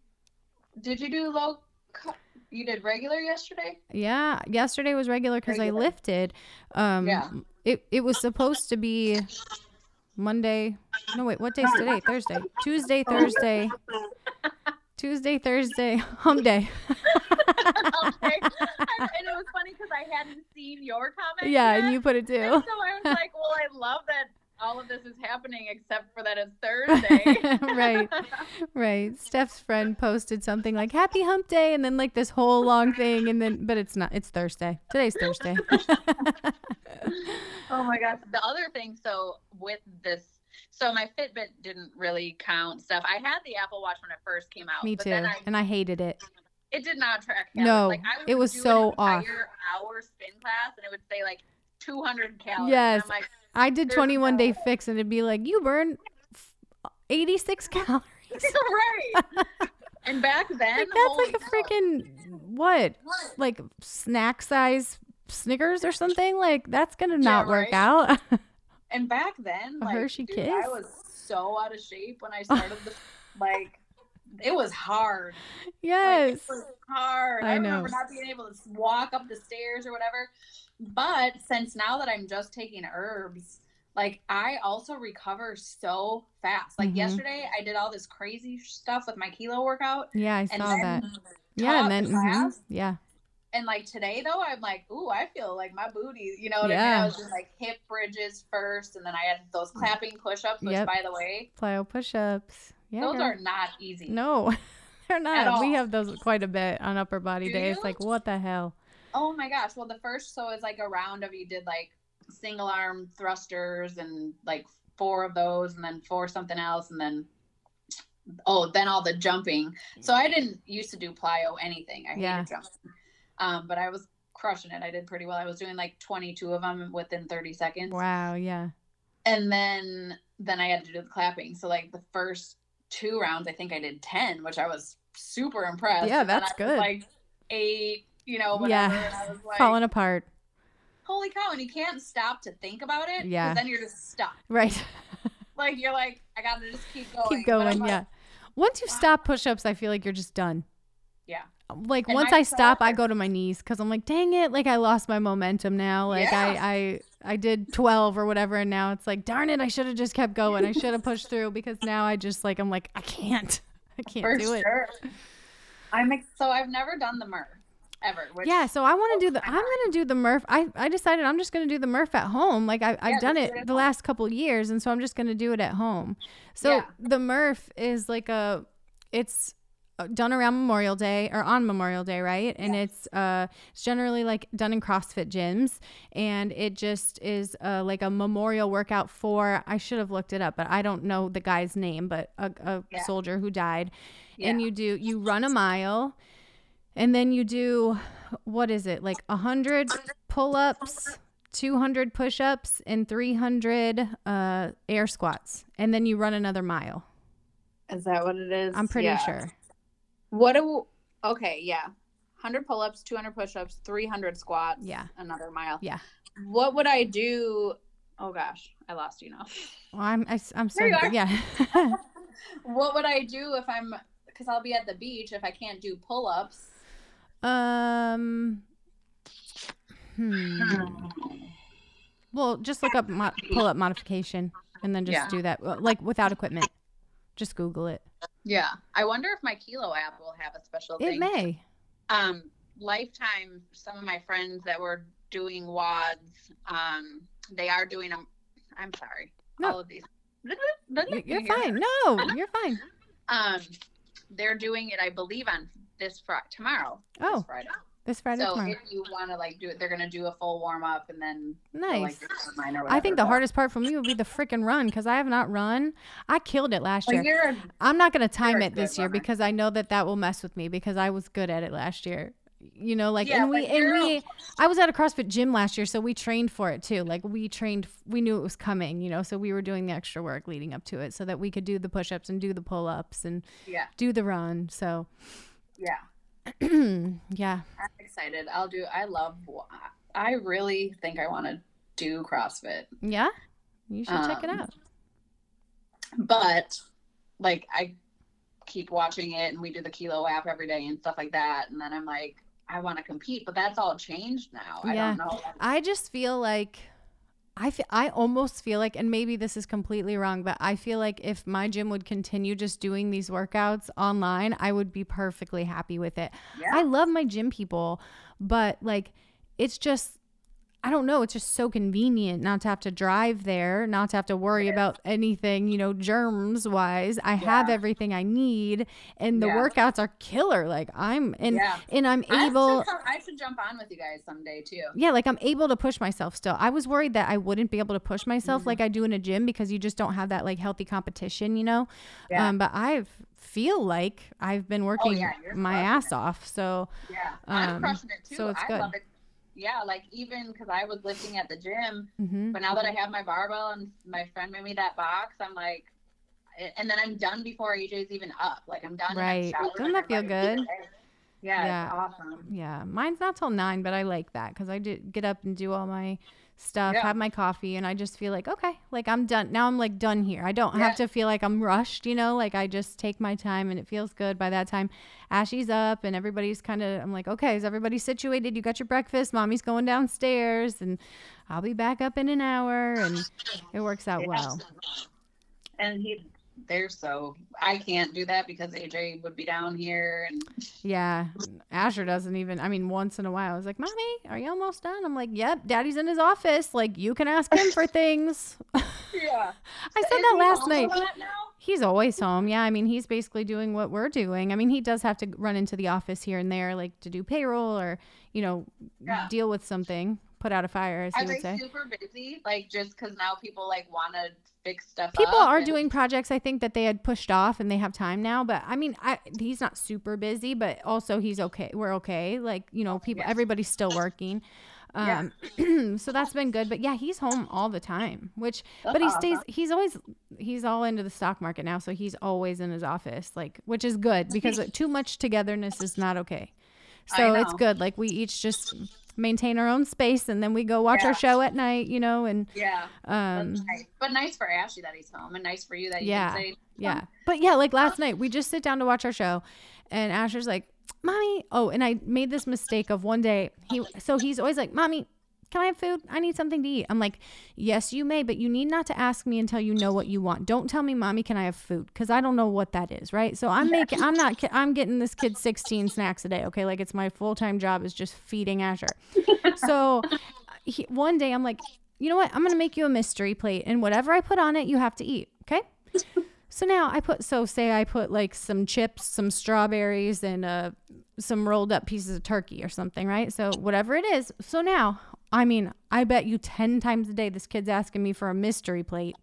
did you do low cu- you did regular yesterday? Yeah, yesterday was regular because I lifted. Um, Yeah. It it was supposed to be Monday. No wait, what day's today? Thursday. Tuesday, Thursday. *laughs* Tuesday, Thursday, hum day. okay. And and it was funny because I hadn't seen your comment. yeah, yet. and you put it And too. so I was like, well, I love that all of this is happening except for that it's *laughs* Thursday. right, right. Steph's friend posted something like "Happy Hump Day" and then like this whole long thing, and then but it's not. It's Thursday. Today's Thursday. *laughs* Oh my gosh. The other thing, so with this, so my Fitbit didn't really count stuff. I had the Apple Watch when it first came out. Me but too, Then I, and I hated it. it did not track. No, like, it was so an off. hour spin class, and it would say like 200 calories. Yes. I'm like, I did There's 21 day fix, and it'd be like you burn 86 *laughs* calories. *laughs* right. and back *laughs* then, Like that's like a freaking what? Like snack size Snickers or something? Like that's gonna not work right? out. And back then, like, Hershey dude, Kiss? I was so out of shape when I started the like. It was hard. Like, yes. it was hard. I I, remember know. not being able to walk up the stairs or whatever. But since now that I'm just taking herbs, like I also recover so fast. Like Mhm. yesterday, I did all this crazy stuff with my kilo workout, Yeah, I saw that. Yeah, and then the mhm, yeah, And like today though, I'm like, ooh, I feel like my booty. You know what I mean? I was doing like hip bridges first, and then I had those clapping push-ups. Which, Yep. by the way, plyo push-ups. Yeah, those girl. are not easy. no, *laughs* they're not. We have those quite a bit on upper body Do day. You? like what the hell? Oh my gosh. Well, the first, so it's like a round of you did like single arm thrusters and like four of those, and then four something else, and then oh, then all the jumping. So I didn't used to do plyo anything. I hated jumping. Um, but I was crushing it. I did pretty well. I was doing like 22 of them within 30 seconds. Wow, yeah, And then then I had to do the clapping. So like the first two rounds, I think I did 10, which I was super impressed. Yeah, that's good. Like eight, you know, whatever. Yeah. And I was like, Falling apart. holy cow. And you can't stop to think about it. Yeah. Then you're just stuck. Right. *laughs* Like, you're like, I got to just keep going. Keep going. like, Yeah. Once you stop push ups, I feel like you're just done. Yeah. Like And once I stop, I go to my knees because I'm like, dang it, like I lost my momentum now. Like Yeah. I, I, I did 12 or whatever, and now it's like, darn it, I should have just kept going. I should have *laughs* pushed through because now I just like I'm like I can't, *laughs* I can't For do it. I'm ex- so I've never done the Murph ever. Yeah, so I want to do the. I'm gonna do the Murph. I, I decided I'm just gonna do the Murph at home. Like I, I've Yeah, done it do it at the home. last couple years, and so I'm just gonna do it at home. So Yeah. the Murph is like a, it's uh, done around Memorial Day or on Memorial Day, right? And it's uh, it's generally like done in CrossFit gyms, and it just is uh, like a memorial workout for. I should have looked it up, but I don't know the guy's name, but a, a Yeah. soldier who died, and you do you run a mile and then you do what is it like 100 pull-ups 200 push-ups and 300 uh, air squats and then you run another mile Is that what it is? i'm pretty Yeah. sure What do, okay, yeah. 100 pull ups, 200 push ups, 300 squats. Yeah. Another mile. Yeah. What would I do? Oh gosh, I lost you now. well, i'm I, am so There you yeah *laughs* what would I do if I'm, because I'll be at the beach if I can't do pull ups? Um hmm. well just look up mo- pull-up modification and then just Yeah. do that like without equipment just google it Yeah. I wonder if my Kilo app will have a special it thing. may um lifetime some of my friends that were doing WODs um they are doing them i'm sorry No. all of these You- You you're fine no you're fine um they're doing it i believe on this friday tomorrow this Oh, friday this friday so tomorrow if you want to like do it they're gonna do a full warm-up and then like, nice minor I think the hardest part for me would be the freaking run because I have not run. I killed it last Well, year. you're I'm not gonna time it this good year runner. because I know that that will mess with me because I was good at it last year. You know, like Yeah, and we and we I was at a CrossFit gym last year, so we trained for it too. Like we trained, we knew it was coming. You know, so we were doing the extra work leading up to it so that we could do the push ups and do the pull ups and yeah do the run. So yeah. *clears throat* Yeah, i'm excited. I'll do i love i really think i want to do crossfit. Yeah, you should check it Um, out. but like I keep watching it and we do the kilo app every day and stuff like that and then I'm like I want to compete but that's all changed now. I don't know. I just feel like I I almost feel like and maybe this is completely wrong but I feel like if my gym would continue just doing these workouts online I would be perfectly happy with it. yeah I love my gym people but like it's just I don't know, it's just so convenient not to have to drive there, not to have to worry about anything, you know, germs wise. I have everything I need and the Yeah. workouts are killer. Like I'm and yeah and I'm able I should jump on with you guys someday too yeah, like I'm able to push myself still. I was worried that I wouldn't be able to push myself Mm-hmm. like I do in a gym because you just don't have that like healthy competition, you know? Yeah. Um, but I feel like I've been working Oh, yeah, my ass it. off. So yeah Um, I'm crushing it too so it's I good. love it yeah like even because I was lifting at the gym mhm. but now that I have my barbell and my friend made me that box I'm like and then I'm done before AJ's even up like I'm done Right. Doesn't that feel good? yeah, Yeah. awesome yeah, mine's not till nine, but I like that because I do get up and do all my stuff, Yeah. have my coffee, and I just feel like okay, like I'm done. Now I'm like done here. I don't Yeah. have to feel like I'm rushed, you know. Like I just take my time and it feels good. By that time, Ashy's up and everybody's kind of. I'm like, okay, is everybody situated? You got your breakfast? Mommy's going downstairs, and I'll be back up in an hour, and it works out Yeah. well. and he they're so I can't do that because AJ would be down here and Yeah, Asher doesn't even. I mean, once in a while, I was like, "Mommy, are you almost done?" I'm like, "Yep, Daddy's in his office. Like, you can ask him for things." *laughs* yeah I said that last night. He's always home. Yeah, I mean, he's basically doing what we're doing. I mean, he does have to run into the office here and there, like to do payroll or, you know, Yeah. deal with something, put out a fire, as Are would say. super busy? Like just because now people like want to fix stuff. People are and- doing projects I think that they had pushed off and they have time now, but I mean, I he's not super busy, but also he's okay. We're okay. Like, you know, people Yes. everybody's still *laughs* working. Yeah. Um, *clears throat* so that's been good. But yeah, he's home all the time, which, but he That's stays, he's always, he's all into the stock market now. So he's always in his office, like, which is good because too much togetherness is not okay. So it's good. Like we each just maintain our own space and then we go watch Yeah. our show at night, you know, and, Yeah. um, nice. But nice for Ashley that he's home and nice for you that you Yeah. can say, Yeah. But yeah, like last night, we just sit down to watch our show, and Asher's like, Mommy. Oh, and I made this mistake of one day. He so he's always like, Mommy, can I have food? I need something to eat. I'm like, Yes, you may, but you need not to ask me until you know what you want. Don't tell me, Mommy, can I have food? Because I don't know what that is, right? So I'm making, I'm not, I'm getting this kid 16 snacks a day. Okay, like it's my full time job is just feeding Asher. So he, one day I'm like, you know what? I'm gonna make you a mystery plate, and whatever I put on it, you have to eat. Okay. So now I put so say I put like some chips, some strawberries, and uh, some rolled up pieces of turkey or something, right? So whatever it is. So now, I mean, I bet you ten times a day this kid's asking me for a mystery plate.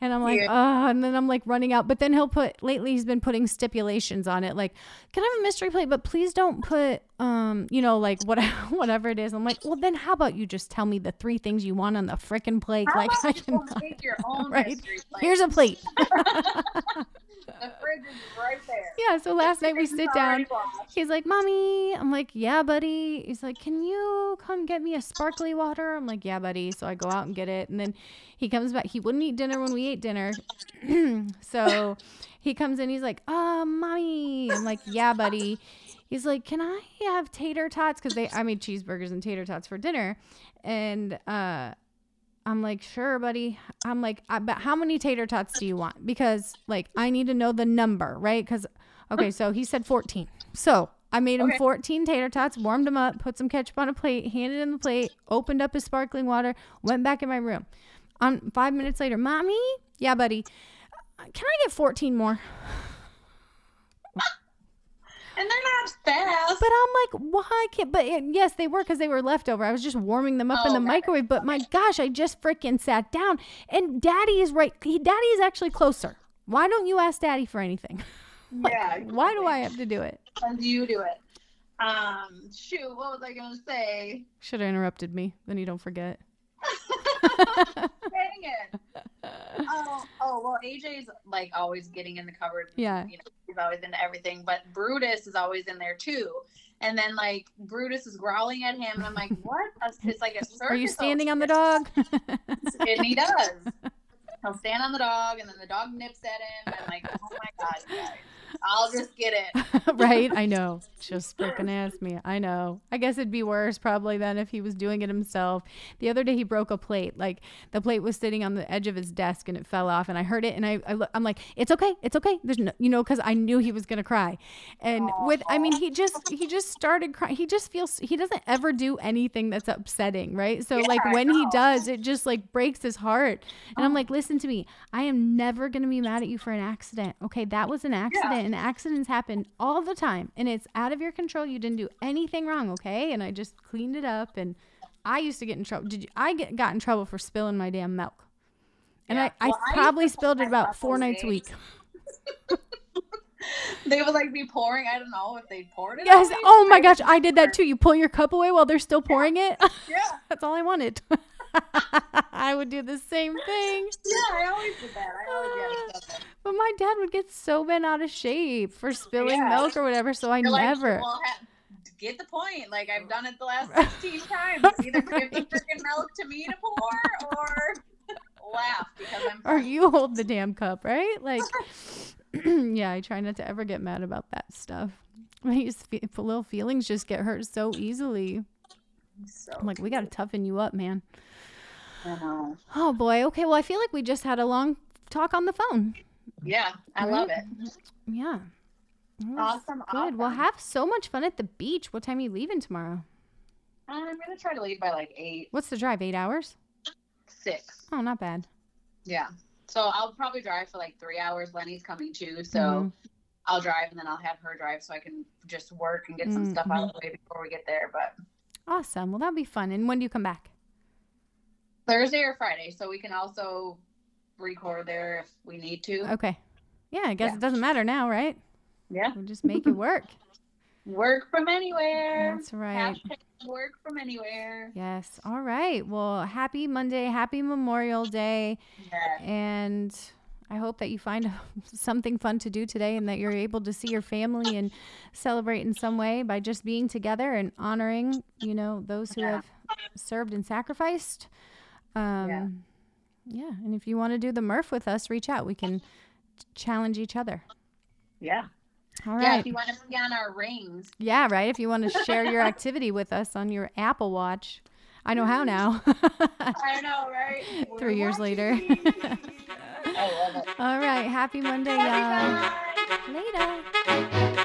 And I'm like, oh, and then I'm like running out. But then he'll put lately he's been putting stipulations on it, like, can I have a mystery plate? But please don't put um, you know, like what *laughs* whatever it is. I'm like, well then how about you just tell me the three things you want on the frickin' plate? How like I can make your *laughs* own right? mystery plate? Here's a plate. *laughs* *laughs* the fridge is right there. Yeah, so last night we sit down. He's like, Mommy. I'm like, Yeah, buddy. He's like, Can you come get me a sparkly water? I'm like, Yeah, buddy. So I go out and get it. And then he comes back. He wouldn't eat dinner when we ate dinner. *clears throat* so he comes in. He's like, Oh, Mommy. I'm like, Yeah, buddy. He's like, Can I have tater tots? Because they I made cheeseburgers and tater tots for dinner. And uh I'm like, sure, buddy. I'm like, I, but how many tater tots do you want? Because like, I need to know the number, right? Because, okay, so he said 14. So I made him Okay. 14 tater tots, warmed them up, put some ketchup on a plate, handed him the plate, opened up his sparkling water, went back in my room. Um, five minutes later, mommy, yeah, buddy, uh, can I get 14 more? And they're not fast. But I'm like, why can't? But yes, they were because they were leftover. I was just warming them up in Oh, the okay. microwave. But my gosh, I just freaking sat down, and Daddy is right. He, Daddy is actually closer. Why don't you ask Daddy for anything? *laughs* yeah. Why do I have to do it? And you do it. Um, shoot, what was I gonna say? Should have interrupted me. Then you don't forget. *laughs* Dang it. Oh, oh well, AJ's like always getting in the cupboard. Yeah. You know, he's always into everything, but Brutus is always in there too. And then like Brutus is growling at him, and I'm like, what? It's like a circus. *laughs* Are you standing on the dog? And he does. *laughs* He'll stand on the dog, and then the dog nips at him. And I'm like, oh my god, guys. I'll just get it. *laughs* right? I know. *laughs* Just freaking ask me. I know. I guess it'd be worse probably than if he was doing it himself. The other day he broke a plate. Like the plate was sitting on the edge of his desk and it fell off. And I heard it and I, I I'm like, it's okay. It's okay. There's no, you know, because I knew he was gonna cry. And with, I mean, he just he just started crying. He just feels he doesn't ever do anything that's upsetting, right? So like Yeah, I when he does, it just like breaks his heart. And I'm oh. like, listen to me. I am never gonna be mad at you for an accident. Okay, that was an accident and accidents happen all the time and it's out of your control. You didn't do anything wrong okay? And i just cleaned it up and i used to get in trouble did you i get, got in trouble for spilling my damn milk. And Yeah. i, I Well, I used probably spilled it about four nights a week. *laughs* They would like be pouring. I don't know if they poured it. yes. oh my gosh i did that too. You pull your cup away while they're still pouring it? *laughs* Yeah, that's all i wanted *laughs* i would do the same thing yeah. I always did that. I always did that. Ah, but my dad would get so bent out of shape for spilling Yeah. milk or whatever so i You're like, never well, ha- get the point. Like I've done it the last *laughs* 16 times. Either give the freaking milk to me to pour or *laughs* laugh because I'm. or you hold the damn cup, right? Like, *laughs* *clears throat* yeah, I try not to ever get mad about that stuff. Fe- little feelings just get hurt so easily. So, I'm like, we got to toughen you up, man. Oh boy. Okay. Well, I feel like we just had a long talk on the phone. Yeah, I love it. Yeah. Awesome. Good. Well, awesome. have so much fun at the beach. What time are you leaving tomorrow? I'm gonna try to leave by like eight, What's the drive? Eight hours? six. Oh, not bad. Yeah. So I'll probably drive for like three hours. Lenny's coming too, so Mhm. I'll drive and then I'll have her drive so I can just work and get some stuff out of the way before we get there. But Awesome. Well, that'll be fun. And when do you come back? Thursday or Friday, so we can also record there if we need to. Okay. Yeah, I guess Yeah. it doesn't matter now, right? Yeah. We'll just make it *laughs* work. Work from anywhere. That's right. Hashtag work from anywhere. Yes. All right. Well, happy Monday. Happy Memorial Day. Yes. And I hope that you find *laughs* something fun to do today and that you're able to see your family and celebrate in some way by just being together and honoring, you know, those who Yeah. have served and sacrificed. Um, yeah. And if you want to do the Murph with us, reach out. We can challenge each other. Yeah. All right. Yeah. If you want to be on our rings. Yeah, right. If you want to share your activity with us on your Apple Watch, I know how now. *laughs* I know, right? Three years later. *laughs* I love it. All right. Happy Monday, y'all. Later.